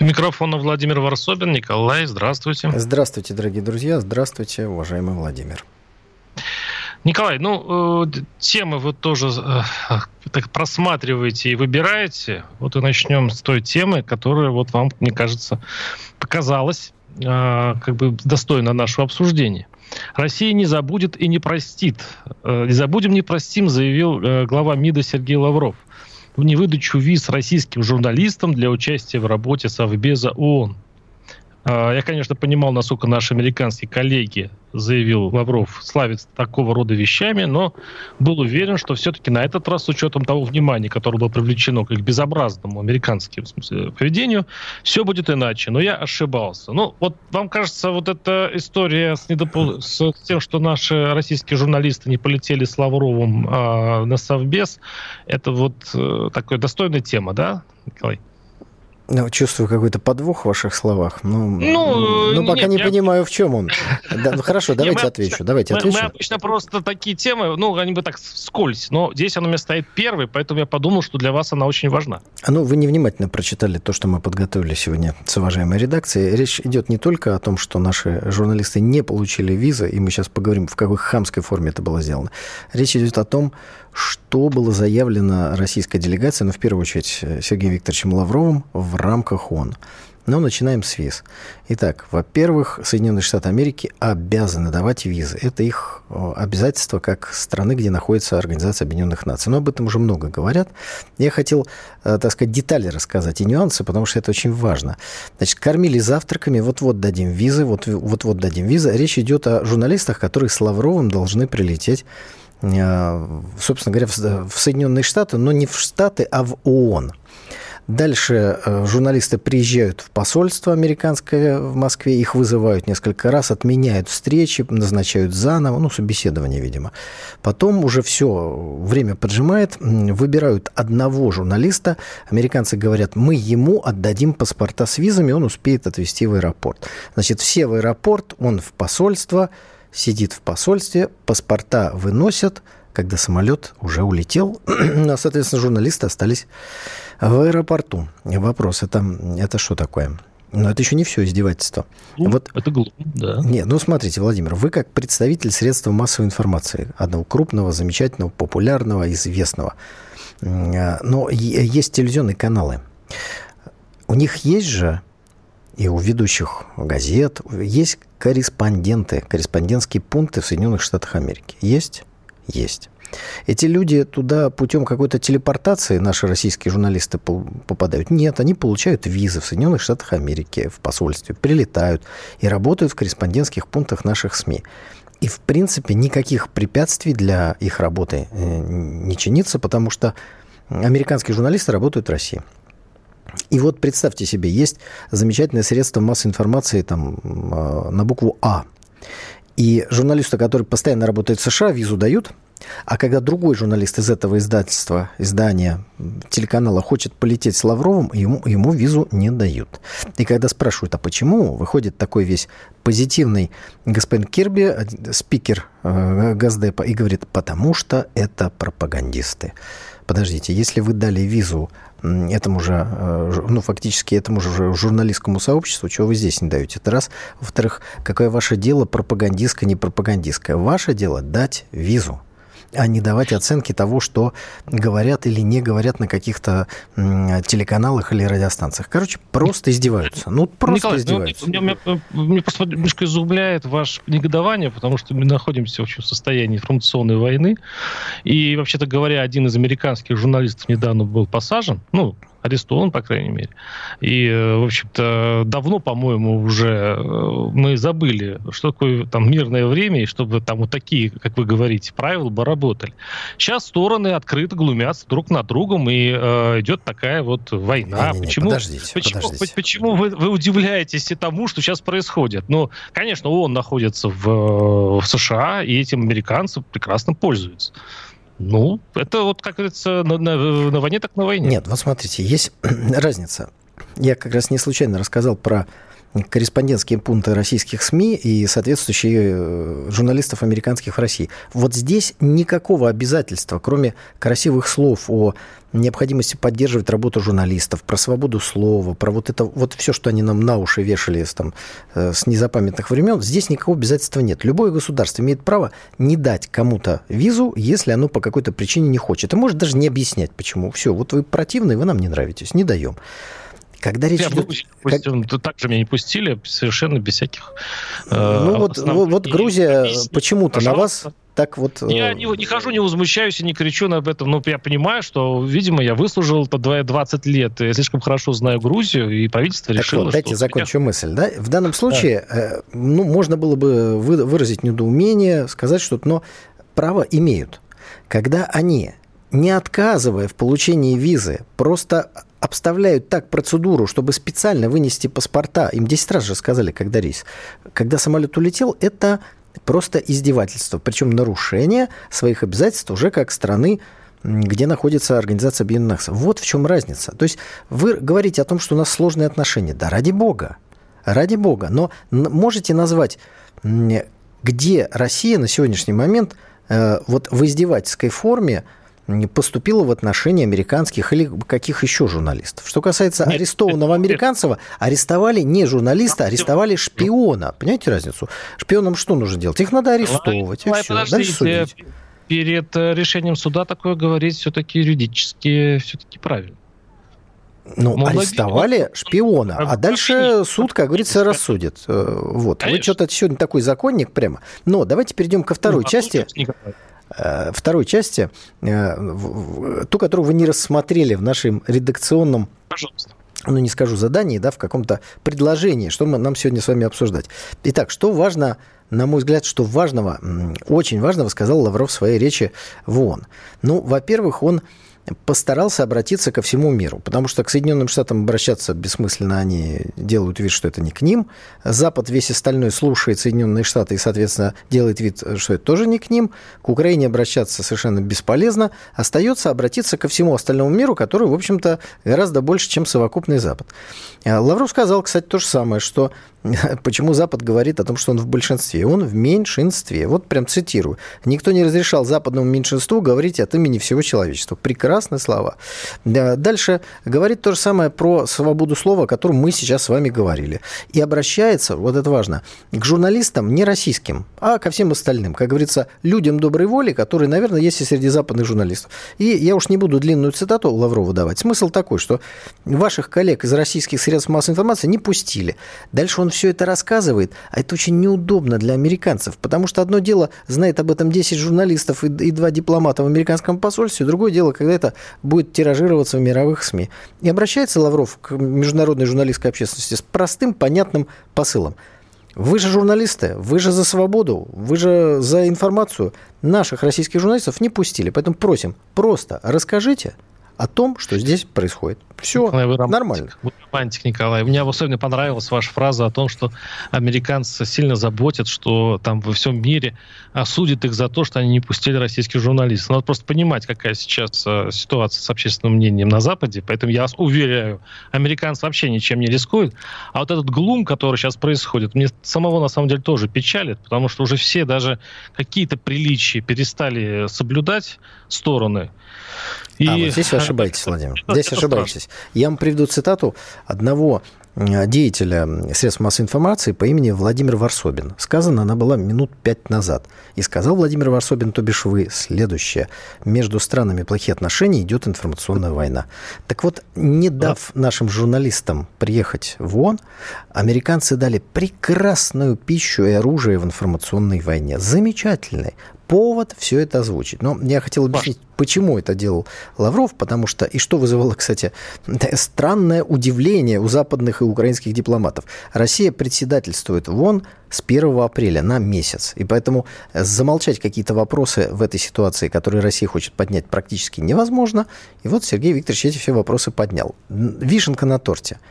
У микрофона Владимир Варсобин. Николай, здравствуйте. Здравствуйте, дорогие друзья. Здравствуйте, уважаемый Владимир. Николай, ну, э, темы вы тоже э, так просматриваете и выбираете. Вот и начнем с той темы, которая вот вам, мне кажется, показалась э, как бы достойна нашего обсуждения. Россия не забудет и не простит. Э, не забудем, не простим, заявил э, глава МИДа Сергей Лавров в невыдачу виз российским журналистам для участия в работе Совбеза ООН. А, я, конечно, понимал, насколько наши американские коллеги, заявил Лавров, славятся такого рода вещами, но был уверен, что все-таки на этот раз, с учетом того внимания, которое было привлечено к безобразному американскому смысле, поведению, все будет иначе. Но я ошибался. Ну, вот вам кажется, вот эта история с, недопол... с тем, что наши российские журналисты не полетели с Лавровым а, на Совбез, это вот э, такая достойная тема, да, Николай? Ну, чувствую какой-то подвох в ваших словах. Ну, ну, ну пока нет, не я... понимаю, в чем он. Да, ну, хорошо, давайте отвечу. Давайте отвечу. Мы обычно просто такие темы, ну, они бы так скользь, но здесь она у меня стоит первой, поэтому я подумал, что для вас она очень важна. А ну, вы невнимательно прочитали то, что мы подготовили сегодня с уважаемой редакцией. Речь идет не только о том, что наши журналисты не получили визы, и мы сейчас поговорим, в какой хамской форме это было сделано. Речь идет о том, что было заявлено российской делегацией, ну, в первую очередь, э, Сергеем Викторовичем Лавровым в рамках ООН. Но начинаем с виз. Итак, во-первых, Соединенные Штаты Америки обязаны давать визы. Это их обязательство как страны, где находится Организация Объединенных Наций. Но об этом уже много говорят. Я хотел, э, так сказать, детали рассказать и нюансы, потому что это очень важно. Значит, кормили завтраками, вот-вот дадим визы, вот-вот дадим визы. Речь идет о журналистах, которые с Лавровым должны прилететь Э, собственно говоря, в Соединенные Штаты, но не в Штаты, а в ООН. Дальше э, журналисты приезжают в посольство американское в Москве, их вызывают несколько раз, отменяют встречи, назначают заново, ну, собеседование, видимо. Потом уже все, время поджимает, выбирают одного журналиста. Американцы говорят, мы ему отдадим паспорта с визами, он успеет отвезти в аэропорт. Значит, все в аэропорт, он в посольство, сидит в посольстве, паспорта выносят, когда самолет уже улетел, а, соответственно, журналисты остались в аэропорту. Вопрос, это, это что такое? Но это еще не все издевательство. Ну, вот, это глупо, да. Нет, ну смотрите, Владимир, вы как представитель средства массовой информации, одного крупного, замечательного, популярного, известного. А, но есть телевизионные каналы. У них есть же и у ведущих газет есть корреспонденты, корреспондентские пункты в Соединенных Штатах Америки. Есть? Есть. Эти люди туда путем какой-то телепортации, наши российские журналисты попадают? Нет, они получают визы в Соединенных Штатах Америки, в посольстве, прилетают и работают в корреспондентских пунктах наших СМИ. И, в принципе, никаких препятствий для их работы э, не чинится, потому что американские журналисты работают в России. И вот представьте себе, есть замечательное средство массовой информации там, а, на букву А. И журналисту, который постоянно работает в США, визу дают, а когда другой журналист из этого издательства, издания, телеканала хочет полететь с Лавровым, ему, ему визу не дают. И когда спрашивают, а почему, выходит такой весь позитивный господин Кирби, спикер э, Газдепа, и говорит, потому что это пропагандисты. Подождите, если вы дали визу этому же, э, ну, фактически этому же журналистскому сообществу, чего вы здесь не даете? Это раз. Во-вторых, какое ваше дело, пропагандистское, не пропагандистское? Ваше дело дать визу а не давать оценки того, что говорят или не говорят на каких-то телеканалах или радиостанциях. Короче, просто издеваются. Ну, просто Николай, ну, издеваются. Ну, меня, меня, меня просто немножко изумляет ваше негодование, потому что мы находимся вообще в состоянии информационной войны. И, вообще-то говоря, один из американских журналистов недавно был посажен, ну, арестован, по крайней мере. И, э, в общем-то, давно, по-моему, уже э, мы забыли, что такое там мирное время, и чтобы там вот такие, как вы говорите, правила бы работали. Сейчас стороны открыто глумятся друг над другом, и э, идет такая вот война. Не, не, не, почему подождите, почему, подождите. почему вы, вы удивляетесь тому, что сейчас происходит? Ну, конечно, он находится в, в США, и этим американцы прекрасно пользуются. Ну, это вот, как говорится, на, на, на войне так на войне. Нет, вот смотрите, есть разница. Я как раз не случайно рассказал про корреспондентские пункты российских СМИ и соответствующие э, журналистов американских в России. Вот здесь никакого обязательства, кроме красивых слов о необходимости поддерживать работу журналистов, про свободу слова, про вот это вот все, что они нам на уши вешали там, э, с незапамятных времен, здесь никакого обязательства нет. Любое государство имеет право не дать кому-то визу, если оно по какой-то причине не хочет. И может даже не объяснять, почему. Все, вот вы противные, вы нам не нравитесь, не даем. Когда речь идет... Грузию, как... так же меня не пустили, совершенно без всяких... Э, ну вот, вот Грузия почему-то на вас так вот... Я не, не хожу, не возмущаюсь и не кричу на об этом, но я понимаю, что, видимо, я выслужил по 20 лет, я слишком хорошо знаю Грузию, и правительство так решило, вот, дайте что... закончу меня... мысль. Да? В данном случае да. ну, можно было бы выразить недоумение, сказать что-то, но право имеют. Когда они не отказывая в получении визы, просто обставляют так процедуру, чтобы специально вынести паспорта. Им 10 раз же сказали, когда рейс. Когда самолет улетел, это просто издевательство. Причем нарушение своих обязательств уже как страны, где находится Организация Объединенных. Вот в чем разница. То есть вы говорите о том, что у нас сложные отношения. Да, ради бога. Ради бога. Но можете назвать, где Россия на сегодняшний момент э, вот в издевательской форме поступило в отношении американских или каких еще журналистов. Что касается нет, арестованного нет, американцева, арестовали не журналиста, арестовали шпиона. Понимаете разницу? Шпионам что нужно делать? Их надо арестовывать, и все. Дальше судить. Перед э, решением суда такое говорить все-таки юридически все-таки правильно. Ну, Молодец. арестовали шпиона, а дальше суд, как говорится, рассудит. Э, вот. Конечно. Вы что-то сегодня такой законник прямо. Но давайте перейдем ко второй ну, части. Э, второй части, э, ту, которую вы не рассмотрели в нашем редакционном Пожалуйста ну, не скажу задании, да, в каком-то предложении, что мы, нам сегодня с вами обсуждать. Итак, что важно, на мой взгляд, что важного, очень важного сказал Лавров в своей речи в ООН. Ну, во-первых, он постарался обратиться ко всему миру, потому что к Соединенным Штатам обращаться бессмысленно, они делают вид, что это не к ним. Запад весь остальной слушает Соединенные Штаты и, соответственно, делает вид, что это тоже не к ним. К Украине обращаться совершенно бесполезно. Остается обратиться ко всему остальному миру, который, в общем-то, гораздо больше, чем совокупный Запад. А Лавров сказал, кстати, то же самое, что почему Запад говорит о том, что он в большинстве. Он в меньшинстве. Вот прям цитирую. Никто не разрешал западному меньшинству говорить от имени всего человечества. Прекрасные слова. Дальше говорит то же самое про свободу слова, о котором мы сейчас с вами говорили. И обращается, вот это важно, к журналистам не российским, а ко всем остальным. Как говорится, людям доброй воли, которые, наверное, есть и среди западных журналистов. И я уж не буду длинную цитату Лаврова давать. Смысл такой, что ваших коллег из российских средств массовой информации не пустили. Дальше он все это рассказывает, а это очень неудобно для американцев, потому что одно дело, знает об этом 10 журналистов и, и 2 дипломата в американском посольстве, другое дело, когда это будет тиражироваться в мировых СМИ. И обращается Лавров к международной журналистской общественности с простым, понятным посылом. Вы же журналисты, вы же за свободу, вы же за информацию. Наших российских журналистов не пустили, поэтому просим, просто расскажите – о том, что здесь происходит. Все Николай, вы нормально. Вы романтик, Николай. Мне особенно понравилась ваша фраза о том, что американцы сильно заботят, что там во всем мире осудят их за то, что они не пустили российских журналистов. Надо просто понимать, какая сейчас э, ситуация с общественным мнением на Западе. Поэтому я вас уверяю, американцы вообще ничем не рискуют. А вот этот глум, который сейчас происходит, мне самого на самом деле тоже печалит, потому что уже все даже какие-то приличия перестали соблюдать стороны. И... А, вот здесь вы ошибаетесь, Владимир. Здесь ошибаетесь. Я вам приведу цитату одного деятеля средств массовой информации по имени Владимир Варсобин. Сказана она была минут пять назад. И сказал Владимир Варсобин, то бишь вы, следующее. Между странами плохие отношения идет информационная война. Так вот, не дав нашим журналистам приехать в ООН, американцы дали прекрасную пищу и оружие в информационной войне. Замечательный повод все это озвучить. Но я хотел объяснить, почему это делал Лавров, потому что, и что вызывало, кстати, странное удивление у западных и украинских дипломатов. Россия председательствует в ООН с 1 апреля на месяц. И поэтому замолчать какие-то вопросы в этой ситуации, которые Россия хочет поднять, практически невозможно. И вот Сергей Викторович эти все вопросы поднял. Вишенка на торте –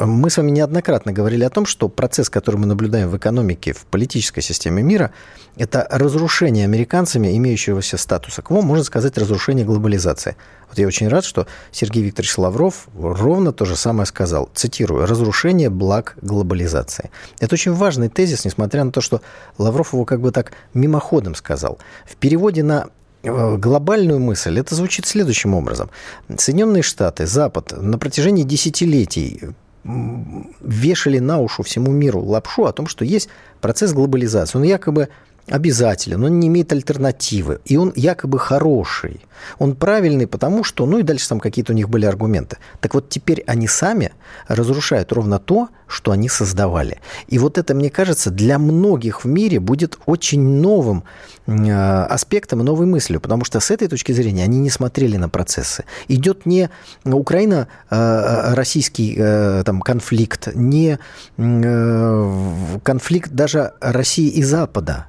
мы с вами неоднократно говорили о том, что процесс, который мы наблюдаем в экономике, в политической системе мира, это разрушение американцами имеющегося статуса кво, можно сказать, разрушение глобализации. Вот я очень рад, что Сергей Викторович Лавров ровно то же самое сказал. Цитирую. «Разрушение благ глобализации». Это очень важный тезис, несмотря на то, что Лавров его как бы так мимоходом сказал. В переводе на э, глобальную мысль, это звучит следующим образом. Соединенные Штаты, Запад на протяжении десятилетий вешали на уши всему миру лапшу о том, что есть процесс глобализации. Он якобы обязателен, он не имеет альтернативы, и он якобы хороший. Он правильный, потому что, ну и дальше там какие-то у них были аргументы. Так вот теперь они сами разрушают ровно то, что они создавали. И вот это, мне кажется, для многих в мире будет очень новым э, аспектом и новой мыслью, потому что с этой точки зрения они не смотрели на процессы. Идет не Украина-российский э, там, конфликт, не э, конфликт даже России и Запада,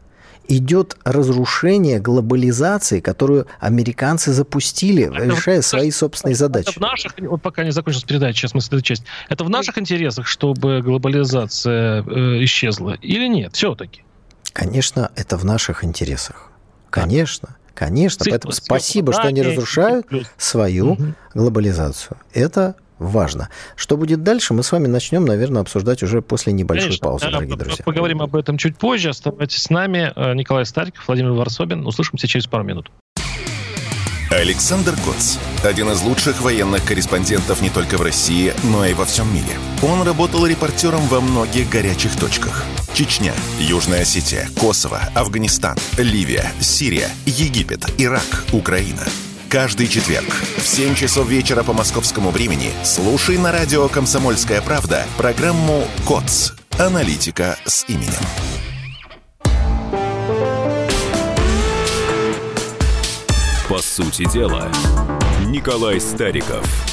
идет разрушение глобализации, которую американцы запустили, это решая свои собственные задачи. Это в наших, вот пока не закончилась передача, сейчас мы следующая часть, это в наших интересах, чтобы глобализация э, исчезла или нет, все-таки? Конечно, это в наших интересах. Конечно. Конечно, поэтому спасибо, что они разрушают свою глобализацию. Это важно. Что будет дальше, мы с вами начнем, наверное, обсуждать уже после небольшой Конечно. паузы, дорогие друзья. Поговорим об этом чуть позже. Оставайтесь с нами. Э, Николай Стариков, Владимир Варсобин. Услышимся через пару минут. Александр Коц. Один из лучших военных корреспондентов не только в России, но и во всем мире. Он работал репортером во многих горячих точках. Чечня, Южная Осетия, Косово, Афганистан, Ливия, Сирия, Египет, Ирак, Украина – Каждый четверг в 7 часов вечера по московскому времени слушай на радио «Комсомольская правда» программу «КОЦ. Аналитика с именем». По сути дела, Николай Стариков –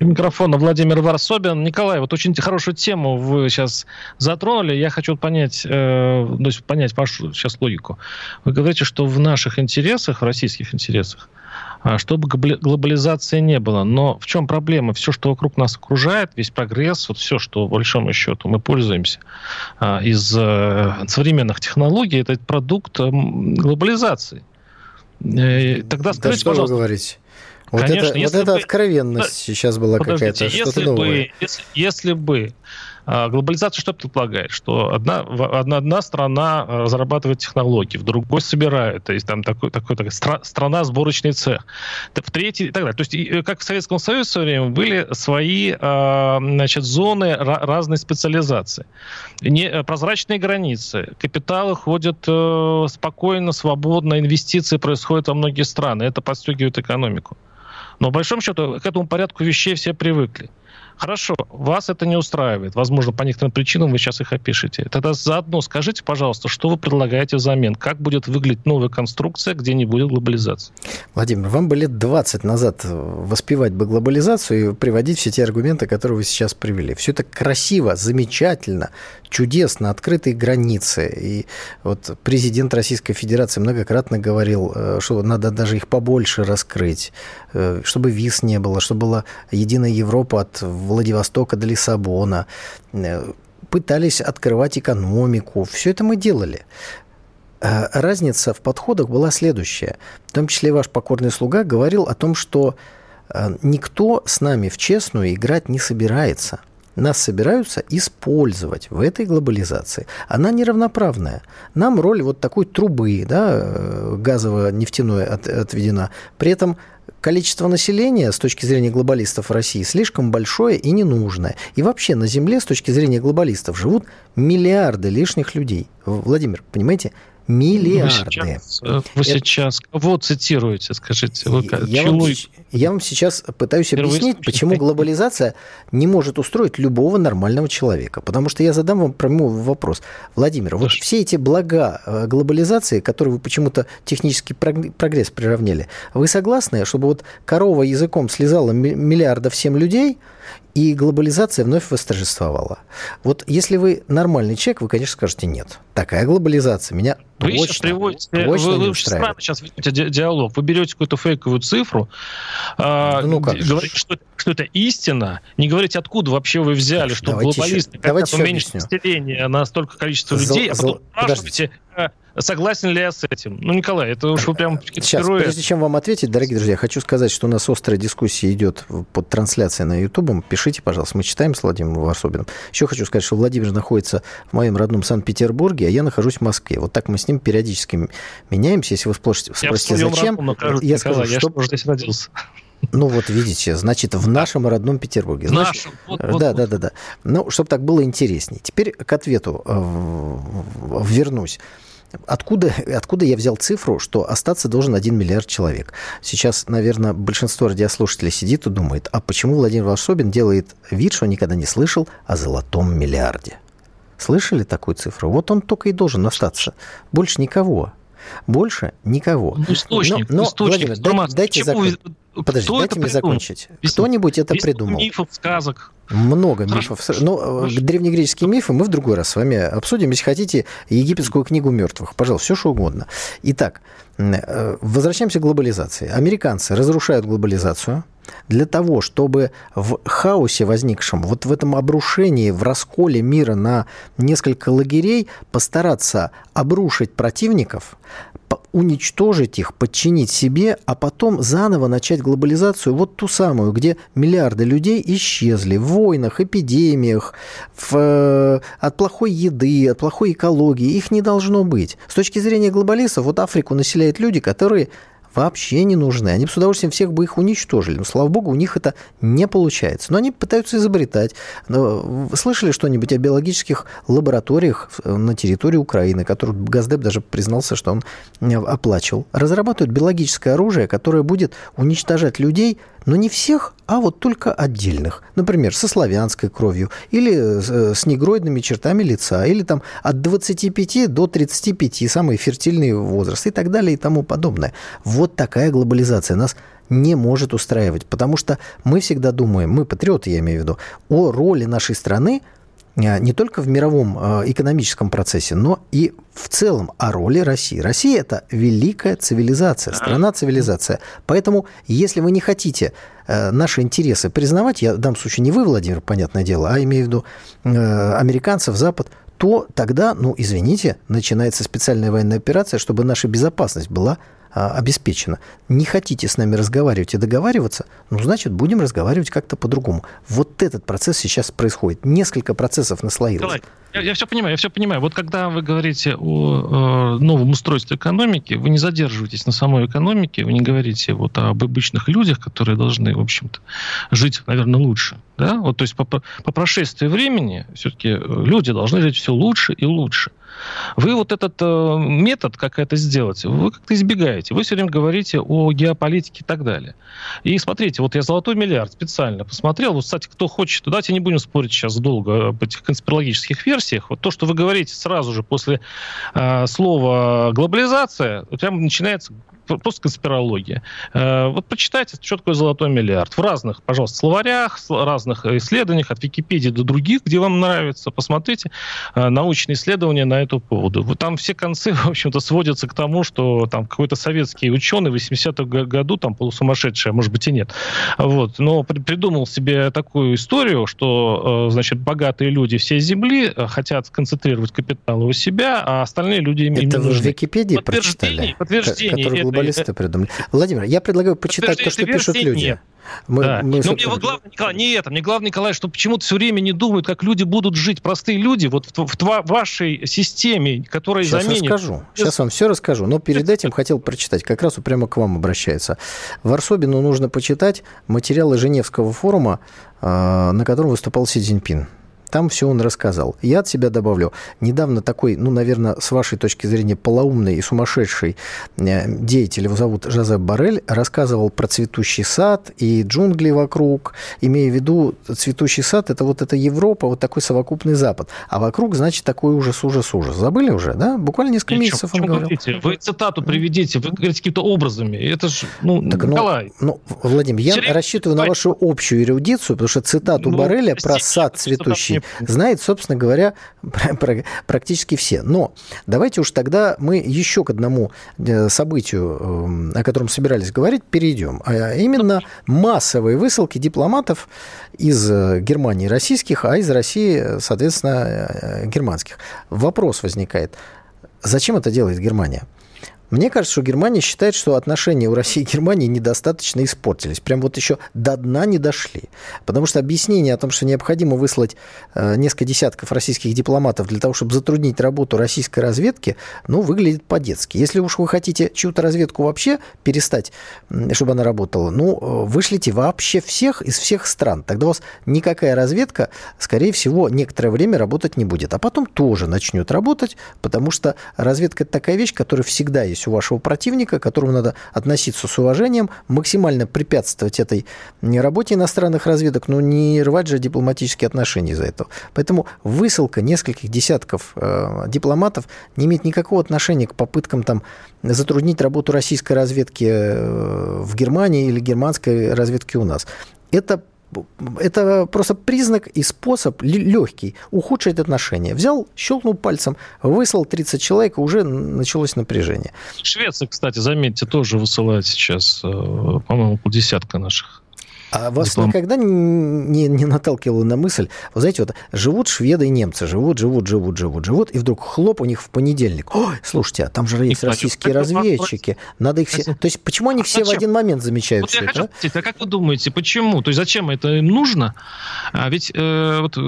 микрофона Владимир Варсобин. Николай, вот очень хорошую тему вы сейчас затронули. Я хочу понять, э, то есть понять вашу сейчас логику. Вы говорите, что в наших интересах, в российских интересах, э, чтобы глобализации не было. Но в чем проблема? Все, что вокруг нас окружает, весь прогресс, вот все, что по большому счету мы пользуемся э, из э, современных технологий, это продукт глобализации. Э, тогда скажите, да что пожалуйста, вы говорите? Вот Конечно, это, вот бы... откровенность сейчас была какая-то, что-то новое. Бы, если, если бы а, глобализация что предполагает? Что одна, одна, одна страна разрабатывает технологии, в другой собирает, то есть там такой, такой, такой стра, страна сборочный цех, в третий и так далее. То есть как в Советском Союзе в свое время были свои а, значит, зоны разной специализации. Не, э, прозрачные границы, капиталы ходят э, спокойно, свободно, инвестиции происходят во многие страны, это подстегивает экономику. Но, в большом счету, к этому порядку вещей все привыкли. Хорошо, вас это не устраивает. Возможно, по некоторым причинам вы сейчас их опишете. Тогда заодно скажите, пожалуйста, что вы предлагаете взамен? Как будет выглядеть новая конструкция, где не будет глобализации? Владимир, вам бы лет 20 назад воспевать бы глобализацию и приводить все те аргументы, которые вы сейчас привели. Все это красиво, замечательно, чудесно, открытые границы. И вот президент Российской Федерации многократно говорил, э, что надо даже их побольше раскрыть, э, чтобы виз не было, чтобы была единая Европа от Владивостока до Лиссабона, э, пытались открывать экономику. Все это мы делали. Э, разница в подходах была следующая. В том числе ваш покорный слуга говорил о том, что э, никто с нами в честную играть не собирается. нас собираются использовать в этой глобализации. Она неравноправная. Нам роль вот такой трубы да, э, газово-нефтяной от, отведена. При этом количество населения с точки зрения глобалистов России слишком большое и ненужное. И вообще на Земле с точки зрения глобалистов живут миллиарды лишних людей. Владимир, понимаете, Миллиарды. Вы сейчас, э, вы Это... сейчас кого цитируете, скажите? Вы, я, вам, я вам сейчас пытаюсь объяснить, почему глобализация не может устроить любого нормального человека. Потому что я задам вам прямой вопрос. Владимир, вот все эти блага э, глобализации, которые вы почему-то технический прогресс приравняли, вы согласны, чтобы вот корова языком слезала миллиардов всем людей – и глобализация вновь восторжествовала. Вот если вы нормальный человек, вы, конечно, скажете нет. Такая глобализация меня вы точно, сейчас приводите, точно вы, вы странно сейчас ведете диалог. Вы берете какую-то фейковую цифру, а, ну, как говорите, что, что это истина, не говорите, откуда вообще вы взяли, что глобалисты хотят уменьшить население на столько количества людей, а потом спрашиваете, Согласен ли я с этим? Ну, Николай, это уж вы прям Сейчас, герои. прежде чем вам ответить, дорогие друзья, хочу сказать, что у нас острая дискуссия идет под трансляцией на YouTube. Пишите, пожалуйста, мы читаем с Владимиром Варсобиным. Еще хочу сказать, что Владимир находится в моем родном Санкт-Петербурге, а я нахожусь в Москве. Вот так мы с ним периодически меняемся. Если вы спросите, спросите зачем, родном, я скажу, Николай, что... Я здесь родился. Ну вот видите, значит, в нашем родном Петербурге. Значит, нашем. Вот, вот, да, да, да, да. Ну, чтобы так было интереснее. Теперь к ответу э, вернусь. Откуда, откуда я взял цифру, что остаться должен 1 миллиард человек? Сейчас, наверное, большинство радиослушателей сидит и думает, а почему Владимир Волшобин делает вид, что никогда не слышал о золотом миллиарде? Слышали такую цифру? Вот он только и должен остаться. Больше никого. Больше никого. Ну, источник, но, но источник Владимир, дайте, дайте закон... Подожди, Кто дайте мне придумал? закончить. Кто-нибудь это Без придумал. мифов, сказок. Много Хорошо. мифов. Ну, Хорошо. древнегреческие мифы мы в другой раз с вами обсудим. Если хотите, египетскую книгу мертвых. Пожалуйста, все что угодно. Итак, э, возвращаемся к глобализации. Американцы разрушают глобализацию для того, чтобы в хаосе возникшем, вот в этом обрушении, в расколе мира на несколько лагерей постараться обрушить противников, уничтожить их, подчинить себе, а потом заново начать глобализацию, вот ту самую, где миллиарды людей исчезли в войнах, эпидемиях, в, э, от плохой еды, от плохой экологии. Их не должно быть. С точки зрения глобалистов, вот Африку населяют люди, которые вообще не нужны. Они бы с удовольствием всех бы их уничтожили. Но, слава богу, у них это не получается. Но они пытаются изобретать. Вы слышали что-нибудь о биологических лабораториях на территории Украины, которые Газдеп даже признался, что он э, оплачивал? Разрабатывают биологическое оружие, которое будет уничтожать людей но не всех, а вот только отдельных. Например, со славянской кровью, или э, с негроидными чертами лица, или там от 25 до 35, самый фертильный возраст и так далее и тому подобное. Вот такая глобализация нас не может устраивать, потому что мы всегда думаем, мы патриоты, я имею в виду, о роли нашей страны не только в мировом а, экономическом процессе, но и в целом о роли России. Россия – это великая цивилизация, страна-цивилизация. Поэтому, если вы не хотите э, наши интересы признавать, я в данном случае не вы, Владимир, понятное дело, а имею в виду э, американцев, Запад, то тогда, ну, извините, начинается специальная военная операция, чтобы наша безопасность была а, обеспечена. Не хотите с нами разговаривать и договариваться, ну, значит, будем разговаривать как-то по-другому. Вот этот процесс сейчас происходит. Несколько процессов наслоилось. Я, я все понимаю, я все понимаю. Вот когда вы говорите о э, новом устройстве экономики, вы не задерживаетесь на самой экономике, вы не говорите вот об обычных людях, которые должны, в общем-то, жить, наверное, лучше. Да? Вот, то есть по, по прошествии времени все-таки люди должны жить все лучше и лучше. Вы вот этот э, метод, как это сделать, вы как-то избегаете. Вы все время говорите о геополитике и так далее. И смотрите, вот я «Золотой миллиард» специально посмотрел. Вот, кстати, кто хочет, давайте не будем спорить сейчас долго об этих конспирологических версиях. Вот то, что вы говорите сразу же после э, слова «глобализация», прям начинается просто конспирология. Э, вот почитайте, что такое золотой миллиард. В разных, пожалуйста, словарях, разных исследованиях, от Википедии до других, где вам нравится, посмотрите э, научные исследования на эту поводу. Там все концы, в общем-то, сводятся к тому, что там какой-то советский ученый в 80-х году, там полусумасшедший, а может быть и нет, вот, но придумал себе такую историю, что, э, значит, богатые люди всей Земли хотят сконцентрировать капитал у себя, а остальные люди им Это не вы нужны. в Википедии прочитали? Подтверждение, подтверждение футболисты придумали. Владимир, я предлагаю почитать то, что пишут люди. Нет. Мы, да. мы, Но мне вот главное, Николай, не это, мне главное, Николай, что почему-то все время не думают, как люди будут жить, простые люди, вот в, в, в вашей системе, которая Сейчас заменит... расскажу, сейчас вам все расскажу, но перед этим хотел прочитать, как раз прямо к вам обращается. Варсобину нужно почитать материалы Женевского форума, а, на котором выступал Си Цзиньпин. Там все он рассказал. Я от себя добавлю. Недавно такой, ну, наверное, с вашей точки зрения, полоумный и сумасшедший э, деятель, его зовут Жозеп Барель, рассказывал про цветущий сад и джунгли вокруг, имея в виду цветущий сад, это вот эта Европа, вот такой совокупный Запад. А вокруг, значит, такой ужас, ужас, ужас. Забыли уже, да? Буквально несколько Ничего, месяцев он говорил. Говорите? Вы цитату приведите, вы говорите какими-то образами. Это же, ну, так, ну, Николай. Ну, ну, Владимир, я Серьезно? рассчитываю на вашу общую эрудицию, потому что цитату ну, Бареля про сад цветущий знает, собственно говоря, практически все. Но давайте уж тогда мы еще к одному э, событию, эм, о котором собирались говорить, перейдем. А именно массовые высылки дипломатов из э, Германии российских, а из России, соответственно, э, германских. Вопрос возникает. Зачем это делает Германия? Мне кажется, что Германия считает, что отношения у России и Германии недостаточно испортились. Прям вот еще до дна не дошли. Потому что объяснение о том, что необходимо выслать э, несколько десятков российских дипломатов для того, чтобы затруднить работу российской разведки, ну, выглядит по-детски. Если уж вы хотите чью-то разведку вообще перестать, чтобы она работала, ну, э, вышлите вообще всех из всех стран. Тогда у вас никакая разведка, скорее всего, некоторое время работать не будет. А потом тоже начнет работать, потому что разведка – это такая вещь, которая всегда есть есть у вашего противника, к которому надо относиться с уважением, максимально препятствовать этой работе иностранных разведок, но не рвать же дипломатические отношения из-за этого. Поэтому высылка нескольких десятков э, дипломатов не имеет никакого отношения к попыткам там, затруднить работу российской разведки э, в Германии или германской разведки у нас. Это это просто признак и способ легкий ухудшить отношения. Взял, щелкнул пальцем, выслал 30 человек, уже началось напряжение. Швеция, кстати, заметьте, тоже высылает сейчас, э, по-моему, десятка наших а вас Диплом... никогда не, не наталкивало на мысль, вы знаете, вот живут шведы и немцы, живут, живут, живут, живут, живут, и вдруг хлоп у них в понедельник. Ой, слушайте, а там же есть российские разведчики, надо их все... То есть почему они а все в один момент замечают вот все это? Хочу, а как вы думаете, почему? То есть зачем это им нужно? А ведь э, вот, э,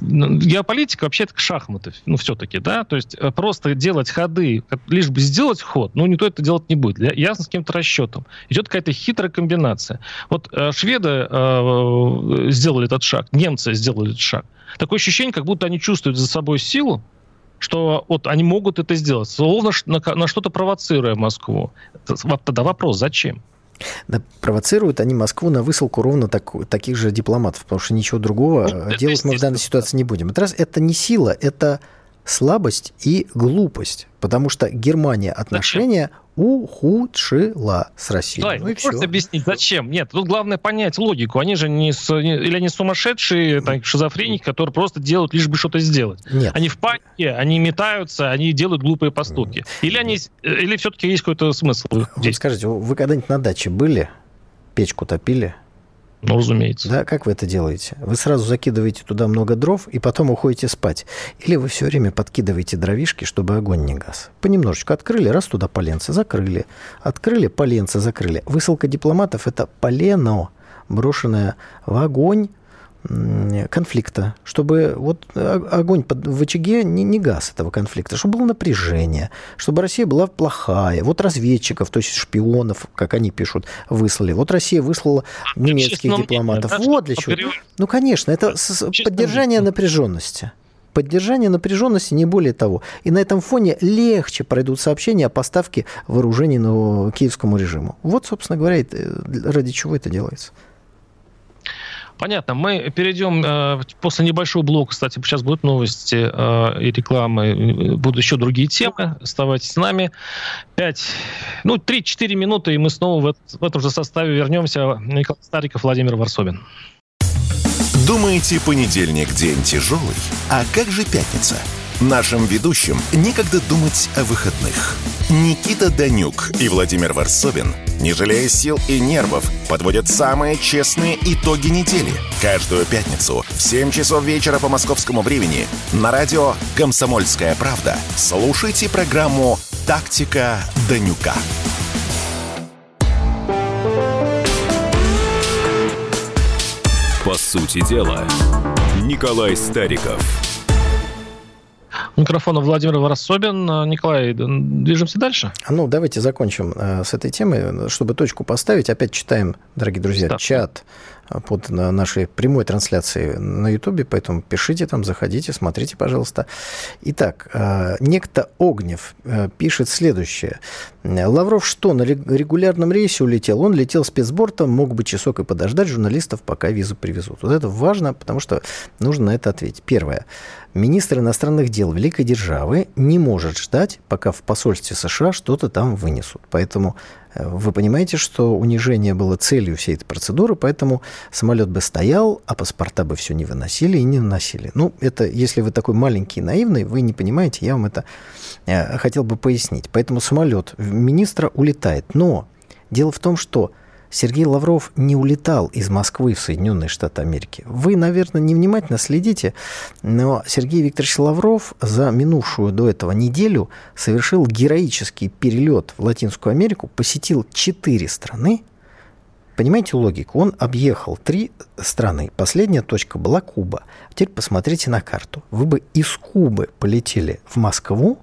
геополитика вообще это шахматы, ну все-таки, да? То есть э, просто делать ходы, лишь бы сделать ход, ну никто это делать не будет. Ясно с каким-то расчетом. Идет какая-то хитрая комбинация. Вот э, шведы шведы э, сделали этот шаг, немцы сделали этот шаг. Такое ощущение, как будто они чувствуют за собой силу, что вот они могут это сделать, словно на, на что-то провоцируя Москву. Тогда вопрос, зачем? Да, провоцируют они Москву на высылку ровно так, таких же дипломатов, потому что ничего другого ну, делать мы в данной ситуации не будем. Это, раз, это не сила, это слабость и глупость, потому что Германия отношения Зачем? Ухудшила с Россией. Да, ну, и просто все. объяснить, зачем. Нет, тут главное понять логику. Они же не, или они сумасшедшие там, шизофреники, которые просто делают лишь бы что-то сделать. Нет. Они в панике, они метаются, они делают глупые поступки. Или, они, или все-таки есть какой-то смысл? Вы скажите, вы когда-нибудь на даче были? Печку топили? Ну, разумеется. Да, как вы это делаете? Вы сразу закидываете туда много дров и потом уходите спать. Или вы все время подкидываете дровишки, чтобы огонь не гас. Понемножечку открыли, раз туда поленцы, закрыли. Открыли, поленцы, закрыли. Высылка дипломатов – это полено, брошенное в огонь, конфликта, чтобы вот огонь под, в очаге не, не газ этого конфликта, чтобы было напряжение, чтобы Россия была плохая. Вот разведчиков, то есть шпионов, как они пишут, выслали. Вот Россия выслала немецких дипломатов. Вот для чего. Ну, конечно, это поддержание напряженности. Поддержание напряженности, не более того. И на этом фоне легче пройдут сообщения о поставке вооружений на киевскому режиму. Вот, собственно говоря, ради чего это делается. Понятно. Мы перейдем э, после небольшого блока, кстати, сейчас будут новости э, и рекламы, будут еще другие темы. Оставайтесь с нами. Пять, ну, три-четыре минуты, и мы снова в, этот, в этом же составе вернемся. Николай Стариков, Владимир Варсобин. Думаете, понедельник день тяжелый? А как же пятница? Нашим ведущим некогда думать о выходных. Никита Данюк и Владимир Варсобин, не жалея сил и нервов, подводят самые честные итоги недели. Каждую пятницу в 7 часов вечера по московскому времени на радио «Комсомольская правда». Слушайте программу «Тактика Данюка». По сути дела, Николай Стариков – Микрофона Владимир Ворособин. Николай, движемся дальше? Ну, давайте закончим э, с этой темой. Чтобы точку поставить, опять читаем, дорогие друзья, да. чат под нашей прямой трансляции на Ютубе, поэтому пишите там, заходите, смотрите, пожалуйста. Итак, э, некто Огнев э, пишет следующее. Лавров что, на регулярном рейсе улетел? Он летел спецбортом, мог бы часок и подождать журналистов, пока визу привезут. Вот это важно, потому что нужно на это ответить. Первое. Министр иностранных дел великой державы не может ждать, пока в посольстве США что-то там вынесут. Поэтому вы понимаете, что унижение было целью всей этой процедуры, поэтому самолет бы стоял, а паспорта бы все не выносили и не наносили. Ну, это, если вы такой маленький и наивный, вы не понимаете, я вам это э, хотел бы пояснить. Поэтому самолет министра улетает. Но дело в том, что Сергей Лавров не улетал из Москвы в Соединенные Штаты Америки. Вы, наверное, невнимательно следите, но Сергей Викторович Лавров за минувшую до этого неделю совершил героический перелет в Латинскую Америку, посетил четыре страны, Понимаете логику? Он объехал три страны. Последняя точка была Куба. Теперь посмотрите на карту. Вы бы из Кубы полетели в Москву,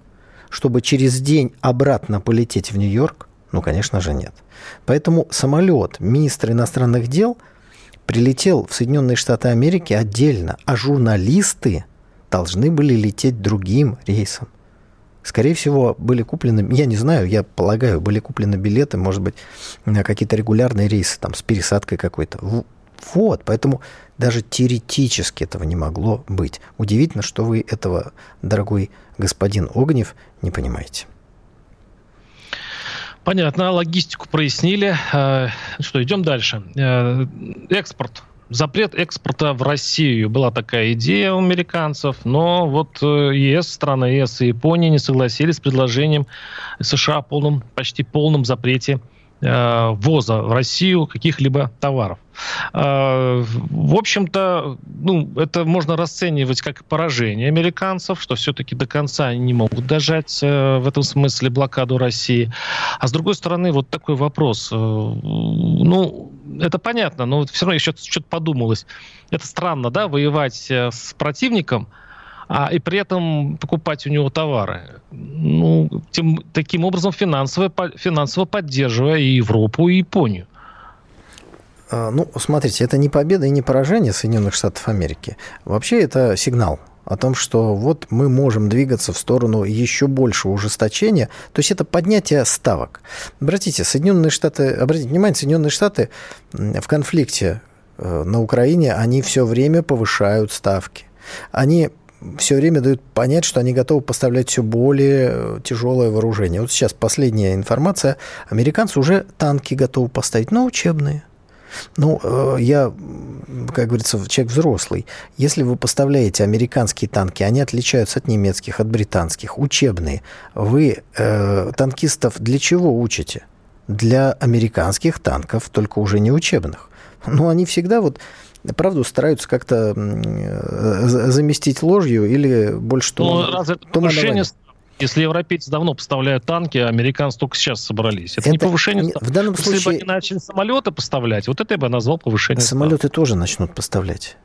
чтобы через день обратно полететь в Нью-Йорк? Ну, конечно же, нет. Поэтому самолет министра иностранных дел прилетел в Соединенные Штаты Америки отдельно, а журналисты должны были лететь другим рейсом. Скорее всего, были куплены, я не знаю, я полагаю, были куплены билеты, может быть, на какие-то регулярные рейсы, там, с пересадкой какой-то. Вот, поэтому даже теоретически этого не могло быть. Удивительно, что вы этого, дорогой господин Огнев, не понимаете. Понятно, логистику прояснили. Э, что, идем дальше. Э, экспорт. Запрет экспорта в Россию. Была такая идея у американцев, но вот э, ЕС, страны ЕС и Япония не согласились с предложением США о полном, почти полном запрете Э, ввоза в Россию каких-либо товаров. Э, в общем-то, ну, это можно расценивать как поражение американцев, что все-таки до конца они не могут дожать э, в этом смысле блокаду России. А с другой стороны, вот такой вопрос. Ну, это понятно, но все равно еще что-то подумалось. Это странно, да, воевать с противником – а, и при этом покупать у него товары. Ну, тем, таким образом финансово, финансово поддерживая и Европу, и Японию. А, ну, смотрите, это не победа и не поражение Соединенных Штатов Америки. Вообще это сигнал о том, что вот мы можем двигаться в сторону еще большего ужесточения. То есть это поднятие ставок. Обратите, Соединенные Штаты, обратите внимание, Соединенные Штаты в конфликте э, на Украине, они все время повышают ставки. Они все время дают понять, что они готовы поставлять все более э, тяжелое вооружение. Вот сейчас последняя информация. Американцы уже танки готовы поставить, но учебные. Ну, э, я, как говорится, человек взрослый. Если вы поставляете американские танки, они отличаются от немецких, от британских, учебные. Вы э, танкистов для чего учите? Для американских танков, только уже не учебных. Ну, они всегда вот правду стараются как-то заместить ложью или больше. Ну, это повышение если европейцы давно поставляют танки, а американцы только сейчас собрались. Это, это не повышение. Не, в данном Если случае... бы они начали самолеты поставлять, вот это я бы назвал повышение Самолеты ставок. тоже начнут поставлять.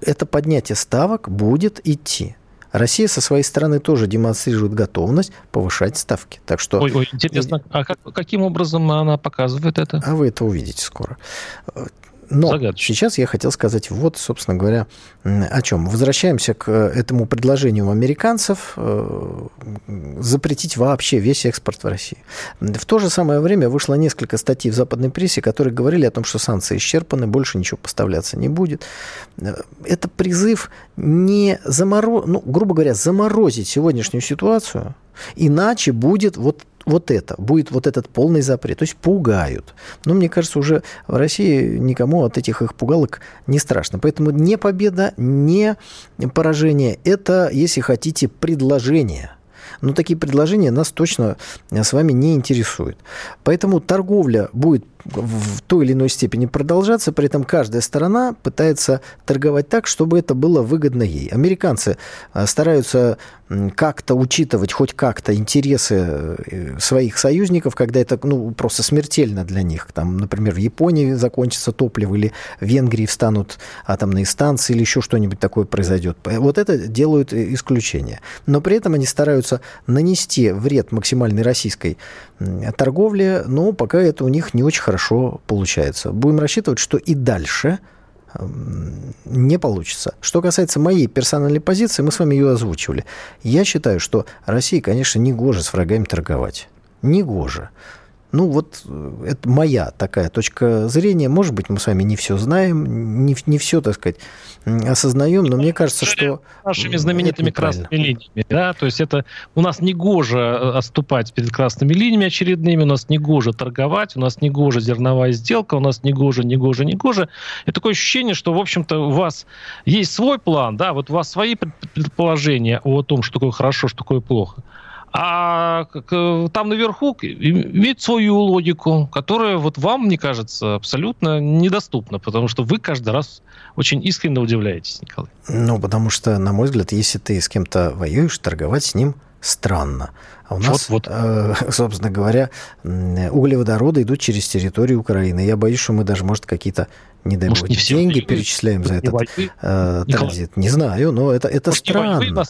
Это поднятие ставок будет идти. Россия со своей стороны тоже демонстрирует готовность повышать ставки. Так что... Ой, ой интересно, а как, каким образом она показывает это? А вы это увидите скоро. Но Загадочно. сейчас я хотел сказать вот, собственно говоря, о чем. Возвращаемся к этому предложению американцев э, запретить вообще весь экспорт в Россию. В то же самое время вышло несколько статей в западной прессе, которые говорили о том, что санкции исчерпаны, больше ничего поставляться не будет. Э, это призыв не заморозить, ну, грубо говоря, заморозить сегодняшнюю ситуацию, иначе будет вот вот это, будет вот этот полный запрет. То есть пугают. Но мне кажется, уже в России никому от этих их пугалок не страшно. Поэтому не победа, не поражение. Это, если хотите, предложение. Но такие предложения нас точно с вами не интересуют. Поэтому торговля будет в той или иной степени продолжаться, при этом каждая сторона пытается торговать так, чтобы это было выгодно ей. Американцы э, стараются как-то учитывать хоть как-то интересы э, своих союзников, когда это ну, просто смертельно для них. Там, например, в Японии закончится топливо или в Венгрии встанут атомные станции или еще что-нибудь такое произойдет. Вот это делают исключение. Но при этом они стараются нанести вред максимальной российской торговле, но пока это у них не очень хорошо получается. Будем рассчитывать, что и дальше – не получится. Что касается моей персональной позиции, мы с вами ее озвучивали. Я считаю, что России, конечно, не гоже с врагами торговать. Не гоже. Ну, вот э, это моя такая точка зрения. Может быть, мы с вами не все знаем, не, не все, так сказать, осознаем, но мне кажется, что... Нашими знаменитыми красными линиями, да, то есть это у нас не гоже э, отступать перед красными линиями очередными, у нас не гоже торговать, у нас не гоже зерновая сделка, у нас не гоже, не гоже, не гоже. И такое ощущение, что, в общем-то, у вас есть свой план, да, вот у вас свои предположения о том, что такое хорошо, что такое плохо. А там наверху имеет свою логику, которая вот вам, мне кажется, абсолютно недоступна, потому что вы каждый раз очень искренне удивляетесь, Николай. Ну, потому что, на мой взгляд, если ты с кем-то воюешь, торговать с ним странно. А у нас, вот, вот. Э, собственно говоря, углеводороды идут через территорию Украины. Я боюсь, что мы даже, может, какие-то, не дай бог, деньги перечисляем за этот э, транзит. Не знаю, но это, это может, странно.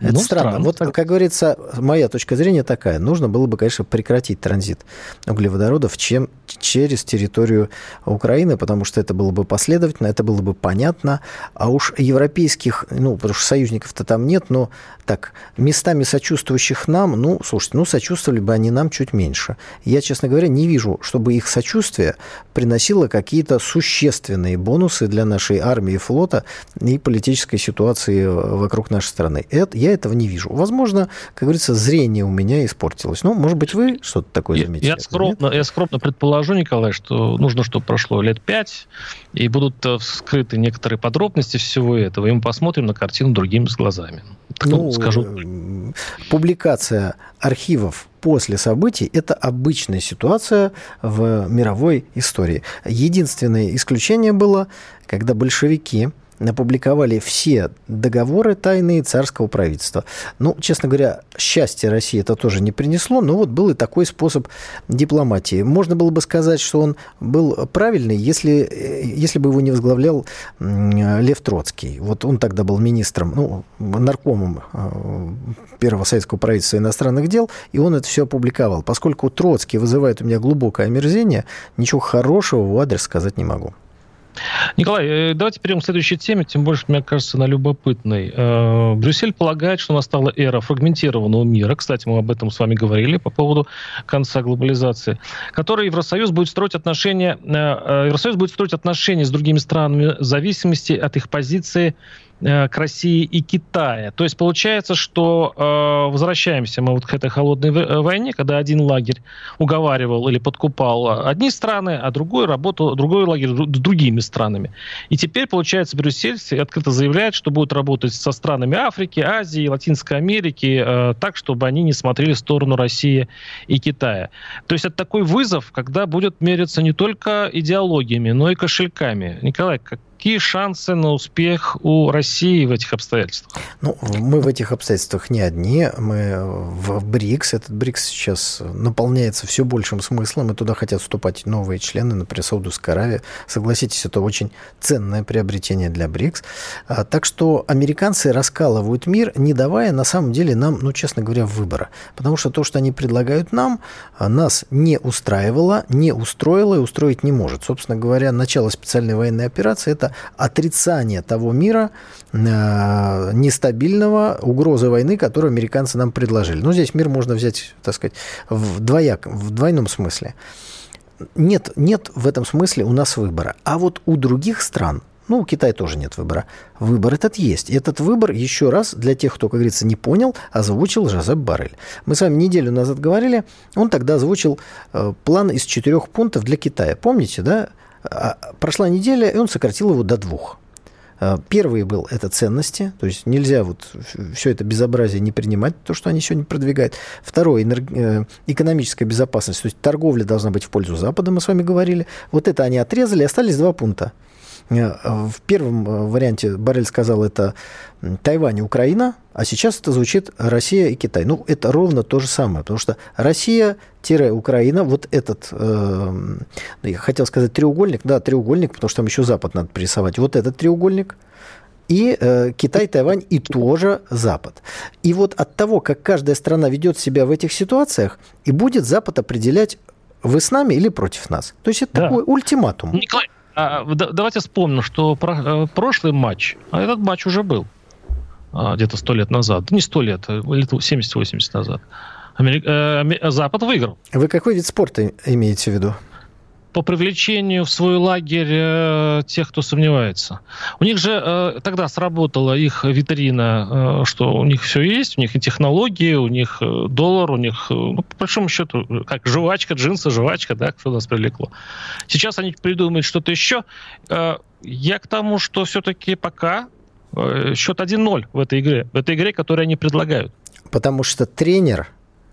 Это ну, странно. странно. Вот, так... как говорится, моя точка зрения такая. Нужно было бы, конечно, прекратить транзит углеводородов чем, через территорию Украины, потому что это было бы последовательно, это было бы понятно. А уж европейских, ну, потому что союзников-то там нет, но так, местами сочувствующих нам, ну, слушайте, ну, сочувствовали бы они нам чуть меньше. Я, честно говоря, не вижу, чтобы их сочувствие приносило какие-то существенные бонусы для нашей армии и флота и политической ситуации вокруг нашей страны. Это, я я этого не вижу. Возможно, как говорится, зрение у меня испортилось. Ну, может быть, вы что-то такое заметили? Я, скромно, я скромно предположу, Николай, что нужно, чтобы прошло лет пять, и будут э, вскрыты некоторые подробности всего этого, и мы посмотрим на картину другими глазами. Так, ну, скажу. Публикация архивов после событий – это обычная ситуация в мировой истории. Единственное исключение было, когда большевики опубликовали все договоры тайные царского правительства. Ну, честно говоря, счастье России это тоже не принесло, но вот был и такой способ дипломатии. Можно было бы сказать, что он был правильный, если, если бы его не возглавлял Лев Троцкий. Вот он тогда был министром, ну, наркомом э, первого советского правительства иностранных дел, и он это все опубликовал. Поскольку Троцкий вызывает у меня глубокое омерзение, ничего хорошего в адрес сказать не могу. Николай, э, давайте перейдем к следующей теме, тем больше, мне кажется, она любопытной. Э, Брюссель полагает, что настала эра фрагментированного мира, кстати, мы об этом с вами говорили по поводу конца глобализации, который Евросоюз будет строить отношения, э, Евросоюз будет строить отношения с другими странами в зависимости от их позиции к России и Китая. То есть получается, что э, возвращаемся мы вот к этой холодной э, войне, когда один лагерь уговаривал или подкупал одни страны, а другой работал, другой лагерь другими странами. И теперь, получается, Брюссель открыто заявляет, что будет работать со странами Африки, Азии, Латинской Америки э, так, чтобы они не смотрели в сторону России и Китая. То есть это такой вызов, когда будет мериться не только идеологиями, но и кошельками. Николай, как, Какие шансы на успех у России в этих обстоятельствах? Ну, мы в этих обстоятельствах не одни. Мы в БРИКС. Этот БРИКС сейчас наполняется все большим смыслом, и туда хотят вступать новые члены, например, Саудовская Аравия. Согласитесь, это очень ценное приобретение для БРИКС. А, так что американцы раскалывают мир, не давая на самом деле нам, ну, честно говоря, выбора. Потому что то, что они предлагают нам, а, нас не устраивало, не устроило и устроить не может. Собственно говоря, начало специальной военной операции – это отрицание того мира э, нестабильного, угрозы войны, которую американцы нам предложили. Ну, здесь мир можно взять, так сказать, в, двояк, в двойном смысле. Нет, нет в этом смысле у нас выбора. А вот у других стран ну, у Китая тоже нет выбора. Выбор этот есть. И этот выбор, еще раз, для тех, кто, как говорится, не понял, озвучил Жозеп Барель. Мы с вами неделю назад говорили, он тогда озвучил э, план из четырех пунктов для Китая. Помните, да? А, прошла неделя, и он сократил его до двух. А, первый был это ценности, то есть нельзя вот все это безобразие не принимать, то, что они сегодня продвигают. Второе, э, экономическая безопасность, то есть торговля должна быть в пользу Запада, мы с вами говорили. Вот это они отрезали, остались два пункта. В первом варианте Барель сказал, это Тайвань и Украина, а сейчас это звучит Россия и Китай. Ну, это ровно то же самое, потому что Россия-Украина, вот этот, э, я хотел сказать треугольник, да, треугольник, потому что там еще Запад надо пририсовать, вот этот треугольник, и э, Китай, Тайвань и тоже Запад. И вот от того, как каждая страна ведет себя в этих ситуациях, и будет Запад определять, вы с нами или против нас. То есть это да. такой ультиматум. Николай, а, давайте вспомним, что про, э, прошлый матч, а этот матч уже был а, где-то сто лет назад, не сто лет, а лет 70-80 назад. Америк... Э, Запад выиграл. Вы какой вид спорта имеете в виду? По привлечению в свой лагерь э, тех, кто сомневается. У них же э, тогда сработала их витрина, э, что у них все есть, у них и технологии, у них э, доллар, у них, э, ну, по большому счету, как жвачка, джинсы, жвачка, да, что нас привлекло. Сейчас они придумают что-то еще. Э, я к тому, что все-таки пока э, счет 1-0 в этой игре, в этой игре, которую они предлагают. Потому что тренер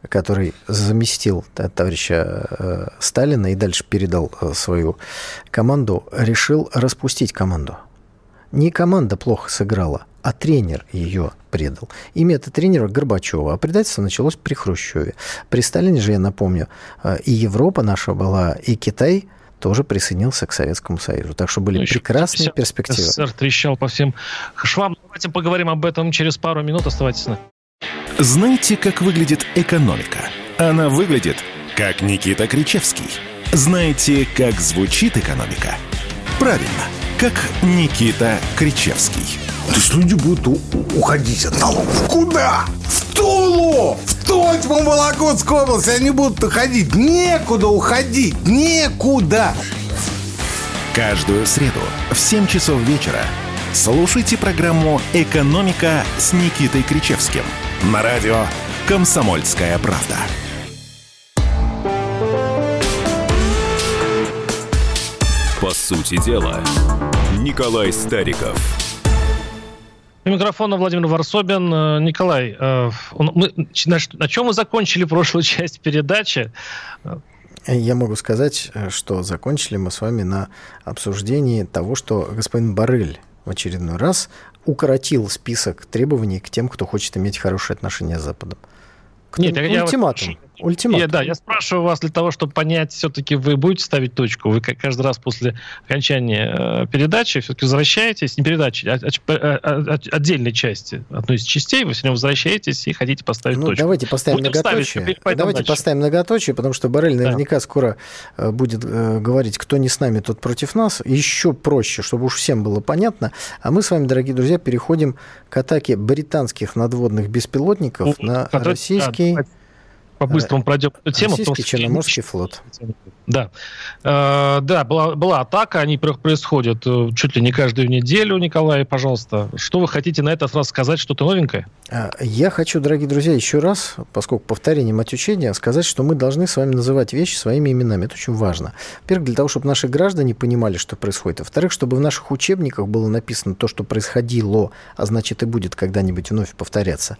который заместил товарища э, Сталина и дальше передал э, свою команду, решил распустить команду. Не команда плохо сыграла, а тренер ее предал. Имя это тренера Горбачева. А предательство началось при Хрущеве. При Сталине же, я напомню, э, и Европа наша была, и Китай тоже присоединился к Советскому Союзу. Так что были ну, прекрасные перспективы. СССР трещал по всем швам. Давайте поговорим об этом через пару минут. Оставайтесь с нами. Знаете, как выглядит экономика? Она выглядит, как Никита Кричевский. Знаете, как звучит экономика? Правильно, как Никита Кричевский. То есть люди будут уходить от налогов. Куда? В Тулу! В Тотьму Вологодскую область они будут уходить. Некуда уходить. Некуда. Каждую среду в 7 часов вечера слушайте программу «Экономика» с Никитой Кричевским – на радио «Комсомольская правда». По сути дела, Николай Стариков. У микрофона Владимир Варсобин. Э, Николай, э, мы, на, на чем мы закончили прошлую часть передачи? Я могу сказать, э, что закончили мы с вами на обсуждении того, что господин Барель в очередной раз укоротил список требований к тем, кто хочет иметь хорошие отношения с Западом. Нет, ультиматум. Я, ультиматум. Я, да, я спрашиваю вас для того, чтобы понять, все-таки вы будете ставить точку. Вы каждый раз после окончания э, передачи все-таки возвращаетесь, не передачи, а, а, а, отдельной части, одной из частей, вы все равно возвращаетесь и хотите поставить ну, точку. Давайте поставим Будем многоточие. Ставить, давайте дальше. поставим многоточие, потому что Барель наверняка да. скоро э, будет э, говорить, кто не с нами, тот против нас. Еще проще, чтобы уж всем было понятно. А мы с вами, дорогие друзья, переходим к атаке британских надводных беспилотников ну, на российский... Да, по-быстрому пройдем эту тему. Российский Черноморский флот. Да, э, да была, была атака, они происходят э, чуть ли не каждую неделю, Николай, пожалуйста. Что вы хотите на этот раз сказать, что-то новенькое? А, я хочу, дорогие друзья, еще раз, поскольку повторение мать учения, сказать, что мы должны с вами называть вещи своими именами. Это очень важно. Во-первых, для того, чтобы наши граждане понимали, что происходит. А во-вторых, чтобы в наших учебниках было написано то, что происходило, а значит и будет когда-нибудь вновь повторяться.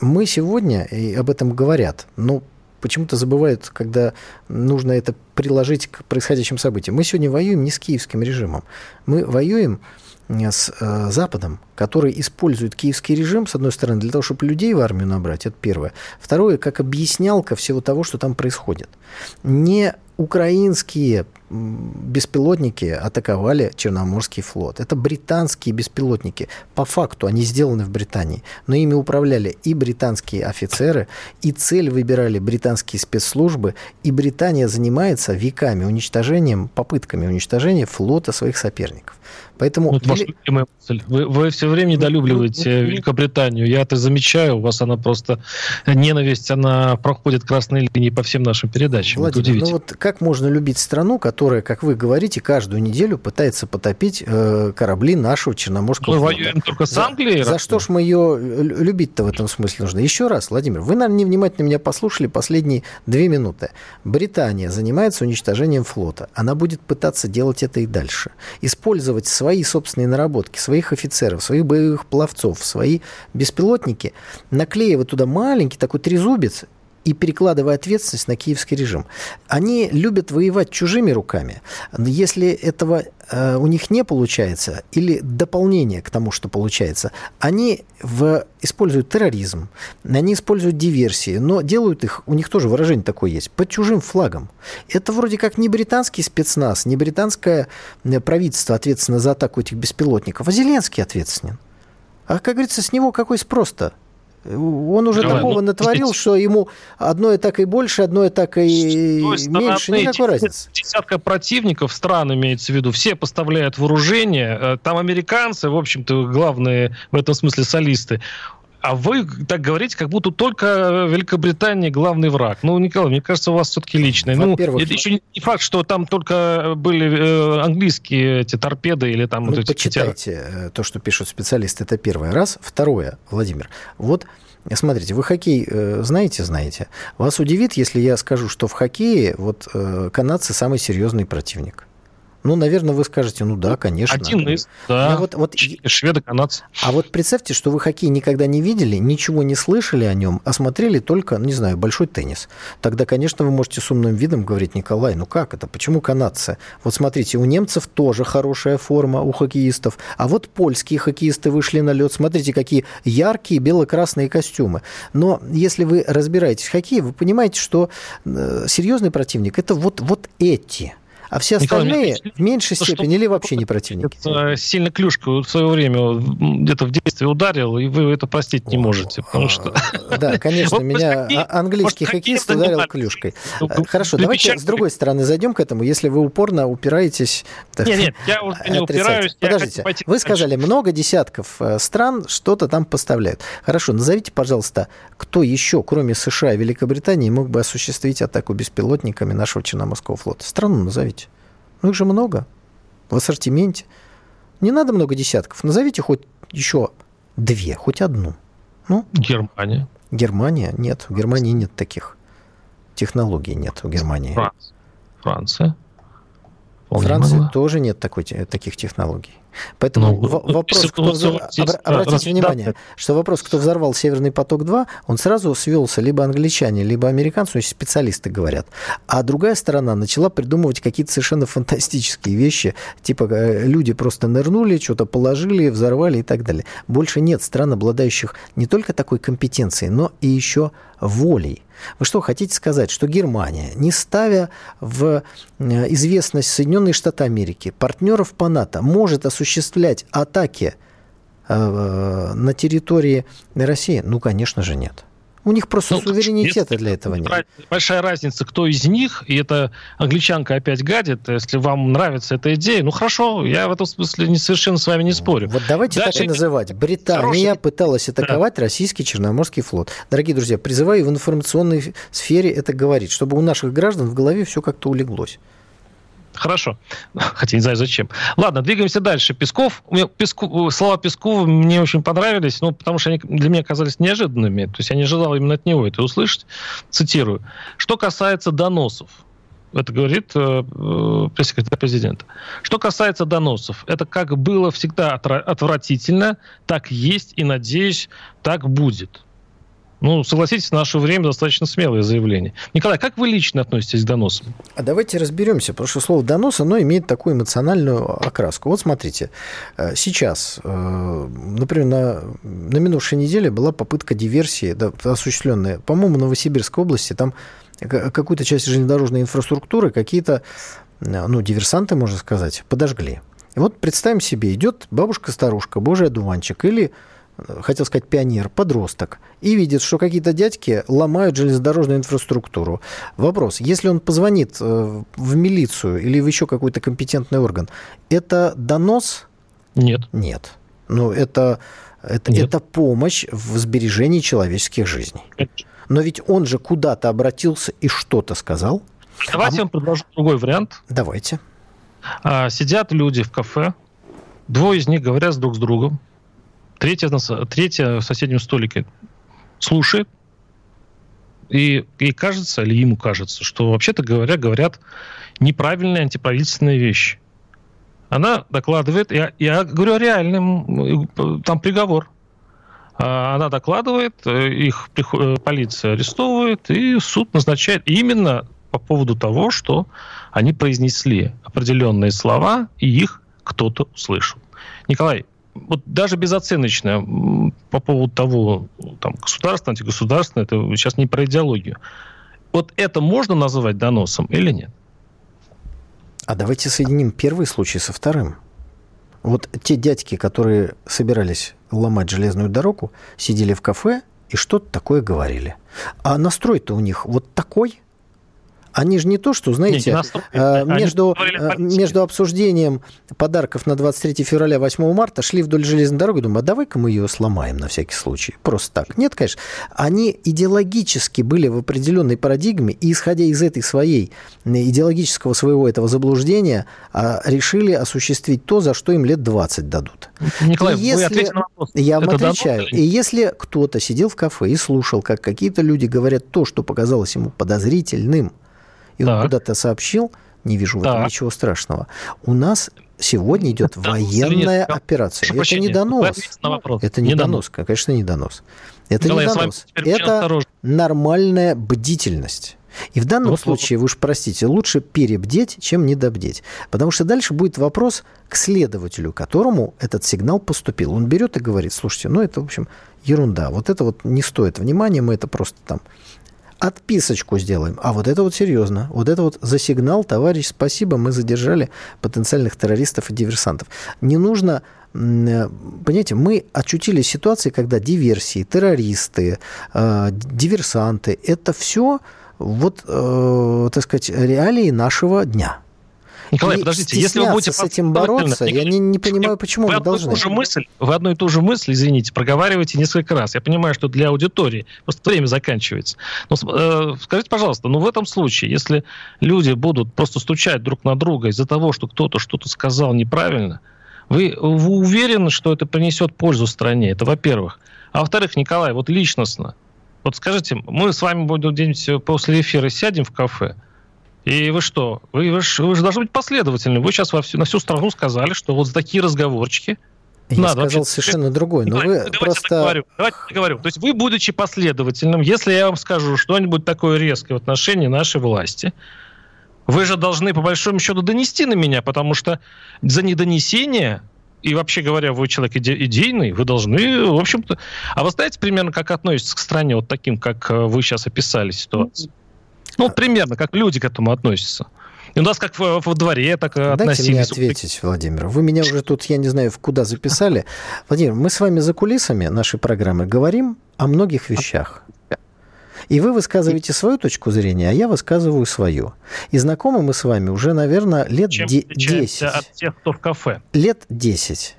Мы сегодня, и об этом говорят, но почему-то забывают, когда нужно это приложить к происходящим событиям. Мы сегодня воюем не с киевским режимом. Мы воюем э, с э, Западом, который использует киевский режим, с одной стороны, для того, чтобы людей в армию набрать, это первое. Второе, как объяснялка всего того, что там происходит. Не украинские беспилотники атаковали Черноморский флот. Это британские беспилотники. По факту они сделаны в Британии, но ими управляли и британские офицеры, и цель выбирали британские спецслужбы, и Британия занимается веками уничтожением, попытками уничтожения флота своих соперников. Поэтому... Вот ваша любимая мысль. Вы, вы все время недолюбливаете Великобританию. Я это замечаю. У вас она просто... Ненависть, она проходит красной линии по всем нашим передачам. Владимир, ну вот как можно любить страну, которая, как вы говорите, каждую неделю пытается потопить э, корабли нашего Черноморского мы флота? Воюем только с Англией? За, за что ж мы ее любить-то в этом смысле нужно? Еще раз, Владимир, вы, наверное, невнимательно меня послушали последние две минуты. Британия занимается уничтожением флота. Она будет пытаться делать это и дальше. Использовать свои свои собственные наработки, своих офицеров, своих боевых пловцов, свои беспилотники, наклеивая туда маленький такой трезубец и перекладывая ответственность на киевский режим. Они любят воевать чужими руками. Если этого э, у них не получается, или дополнение к тому, что получается, они в, используют терроризм, они используют диверсии, но делают их, у них тоже выражение такое есть, под чужим флагом. Это вроде как не британский спецназ, не британское э, правительство ответственно за атаку этих беспилотников, а Зеленский ответственен. А, как говорится, с него какой спрос-то? Он уже Давай, такого ну, натворил, что ему одной атакой больше, одной атакой меньше, никакой разницы. Десятка противников стран имеется в виду, все поставляют вооружение, э, там американцы, в общем-то, главные в этом смысле солисты. А вы так говорите, как будто только Великобритания главный враг. Ну, Николай, мне кажется, у вас все-таки личное. Ну, это еще не факт, что там только были э, английские эти торпеды или там... Ну, вот почитайте хотя... то, что пишут специалисты, это первое. Раз. Второе, Владимир, вот Смотрите, вы хоккей э, знаете, знаете. Вас удивит, если я скажу, что в хоккее вот э, канадцы самый серьезный противник. Ну, наверное, вы скажете, ну да, конечно. Один из, да. вот, вот, Шведы, канадцы. А вот представьте, что вы хоккей никогда не видели, ничего не слышали о нем, а смотрели только, не знаю, большой теннис. Тогда, конечно, вы можете с умным видом говорить, Николай, ну как это, почему канадцы? Вот смотрите, у немцев тоже хорошая форма, у хоккеистов, а вот польские хоккеисты вышли на лед, смотрите, какие яркие бело-красные костюмы. Но если вы разбираетесь в хоккее, вы понимаете, что э, серьезный противник – это вот, вот эти – а все остальные Николай, в меньшей то, степени или вообще не противники? Это сильно клюшка в свое время где-то в детстве ударил, и вы это простить не можете, потому что... Да, конечно, меня английский хоккеист ударил клюшкой. Ну, э, хорошо, давайте с другой стороны зайдем к этому, если вы упорно упираетесь... Нет, нет, я не упираюсь. Подождите, вы сказали, много десятков э, стран что-то там поставляют. Хорошо, назовите, пожалуйста, кто еще, кроме США и Великобритании, мог бы осуществить атаку беспилотниками нашего Черноморского флота? Страну назовите. Ну, их же много в ассортименте. Не надо много десятков. Назовите хоть еще две, хоть одну. Ну? Германия. Германия? Нет, в Германии нет таких технологий. Нет у Германии. Франция. Франция. Франции тоже нет такой, таких технологий. Поэтому ну, вопрос, кто взор... обратите внимание, что вопрос, кто взорвал Северный поток-2, он сразу свелся либо англичане, либо американцы, то специалисты говорят. А другая сторона начала придумывать какие-то совершенно фантастические вещи, типа э, люди просто нырнули, что-то положили, взорвали и так далее. Больше нет стран, обладающих не только такой компетенцией, но и еще волей. Вы что, хотите сказать, что Германия, не ставя в э, известность Соединенные Штаты Америки, партнеров по НАТО, может осуществлять атаки э, на территории России? Ну, конечно же, нет. У них просто ну, суверенитета для этого нет. Большая разница, кто из них, и это англичанка опять гадит, если вам нравится эта идея, ну хорошо, я в этом смысле не, совершенно с вами не спорю. Вот давайте Дальше... так и называть. Британия Хороший... пыталась атаковать да. российский Черноморский флот. Дорогие друзья, призываю в информационной сфере это говорить, чтобы у наших граждан в голове все как-то улеглось. Хорошо. Хотя не знаю зачем. Ладно, двигаемся дальше. Песков. Песку, слова Пескова мне очень понравились, ну, потому что они для меня оказались неожиданными. То есть я не ожидал именно от него это услышать. Цитирую. Что касается доносов, это говорит э, э пресс-секретарь президента. Что касается доносов, это как было всегда отвратительно, так есть и, надеюсь, так будет. Ну, согласитесь, в наше время достаточно смелое заявление. Николай, как вы лично относитесь к доносам? А давайте разберемся, потому что слово «донос», оно имеет такую эмоциональную окраску. Вот смотрите, э, сейчас, э, например, на, на минувшей неделе была попытка диверсии, да, осуществленная, по-моему, в Новосибирской области, там какую-то часть железнодорожной инфраструктуры какие-то, э, ну, диверсанты, можно сказать, подожгли. И вот представим себе, идет бабушка-старушка, божий одуванчик, или хотел сказать пионер, подросток, и видит, что какие-то дядьки ломают железнодорожную инфраструктуру. Вопрос, если он позвонит э, в милицию или в еще какой-то компетентный орган, это донос? Нет. Нет. Ну, это, это, Нет. это помощь в сбережении человеческих жизней. Но ведь он же куда-то обратился и что-то сказал. Давайте а... я вам предложу другой вариант. Давайте. А, сидят люди в кафе, двое из них говорят друг с другом, Третья, третья в соседнем столике слушает, и ей кажется, или ему кажется, что вообще-то говоря, говорят неправильные антиправительственные вещи. Она докладывает, я, я говорю о реальном, там приговор. А, она докладывает, э, их э, полиция арестовывает, и суд назначает именно по поводу того, что они произнесли определенные слова, и их кто-то услышал. Николай, вот даже безоценочно по поводу того, там, государственное, антигосударственное, это сейчас не про идеологию. Вот это можно называть доносом или нет? А давайте соединим первый случай со вторым. Вот те дядьки, которые собирались ломать железную дорогу, сидели в кафе и что-то такое говорили. А настрой-то у них вот такой – они же не то, что, знаете, не, не между, э, между обсуждением подарков на 23 февраля, 8 марта шли вдоль железной дороги, думаю, а давай-ка мы ее сломаем на всякий случай. Просто так. Нет, конечно. Они идеологически были в определенной парадигме, и исходя из этой своей идеологического своего этого заблуждения, а, решили осуществить то, за что им лет 20 дадут. Николай, и если... на вопрос. Я вам Это отвечаю. И если кто-то сидел в кафе и слушал, как какие-то люди говорят то, что показалось ему подозрительным, и так. он куда-то сообщил, не вижу в этом так. ничего страшного. У нас сегодня идет донос военная операция. Это прощения, не донос. Это не, не донос. донос, конечно, не донос. Это Николай, не донос. Это нормальная бдительность. И в данном вот, случае, вы уж простите, лучше перебдеть, чем недобдеть. Потому что дальше будет вопрос к следователю, которому этот сигнал поступил. Он берет и говорит, слушайте, ну это, в общем, ерунда. Вот это вот не стоит внимания, мы это просто там отписочку сделаем. А вот это вот серьезно. Вот это вот за сигнал, товарищ, спасибо, мы задержали потенциальных террористов и диверсантов. Не нужно э, Понимаете, мы очутились в ситуации, когда диверсии, террористы, э, диверсанты, это все вот, э, так сказать, реалии нашего дня. Николай, и подождите, если вы будете с этим бороться, я не, не понимаю, почему вы, вы должны. Же мысль, вы одну и ту же мысль, извините, проговариваете несколько раз. Я понимаю, что для аудитории просто время заканчивается. Но э, скажите, пожалуйста, ну в этом случае, если люди будут просто стучать друг на друга из-за того, что кто-то что-то сказал неправильно, вы, вы уверены, что это принесет пользу стране? Это во-первых. А во-вторых, Николай, вот личностно, вот скажите, мы с вами будем после эфира сядем в кафе, и вы что? Вы, вы, же, вы же должны быть последовательны. Вы сейчас во всю, на всю страну сказали, что вот за такие разговорчики я Надо сказал вообще... совершенно другой. Но вы давайте просто... Договорю, давайте договорю. То есть вы, будучи последовательным, если я вам скажу что-нибудь такое резкое в отношении нашей власти, вы же должны, по большому счету, донести на меня, потому что за недонесение и вообще говоря, вы человек иде- идейный, вы должны, в общем-то... А вы знаете примерно, как относится к стране вот таким, как э, вы сейчас описали ситуацию? Ну, вот примерно, как люди к этому относятся. И у нас как во, во дворе так Дайте относились. Дайте мне ответить, Владимир. Вы меня уже тут, я не знаю, в куда записали. Владимир, мы с вами за кулисами нашей программы говорим о многих вещах. И вы высказываете свою точку зрения, а я высказываю свою. И знакомы мы с вами уже, наверное, лет Чем 10. от тех, кто в кафе? Лет 10.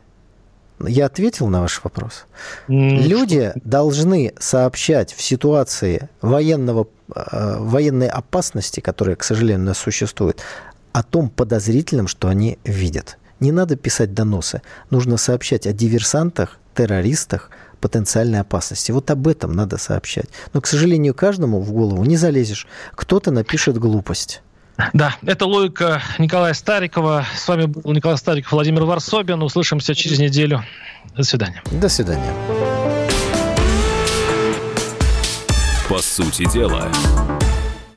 Я ответил на ваш вопрос. Mm, Люди что? должны сообщать в ситуации военного, э, военной опасности, которая, к сожалению, у нас существует, о том подозрительном, что они видят. Не надо писать доносы. Нужно сообщать о диверсантах, террористах, потенциальной опасности. Вот об этом надо сообщать. Но, к сожалению, каждому в голову не залезешь. Кто-то напишет глупость. Да, это логика Николая Старикова. С вами был Николай Стариков, Владимир Варсобин. Услышимся через неделю. До свидания. До свидания. По сути дела.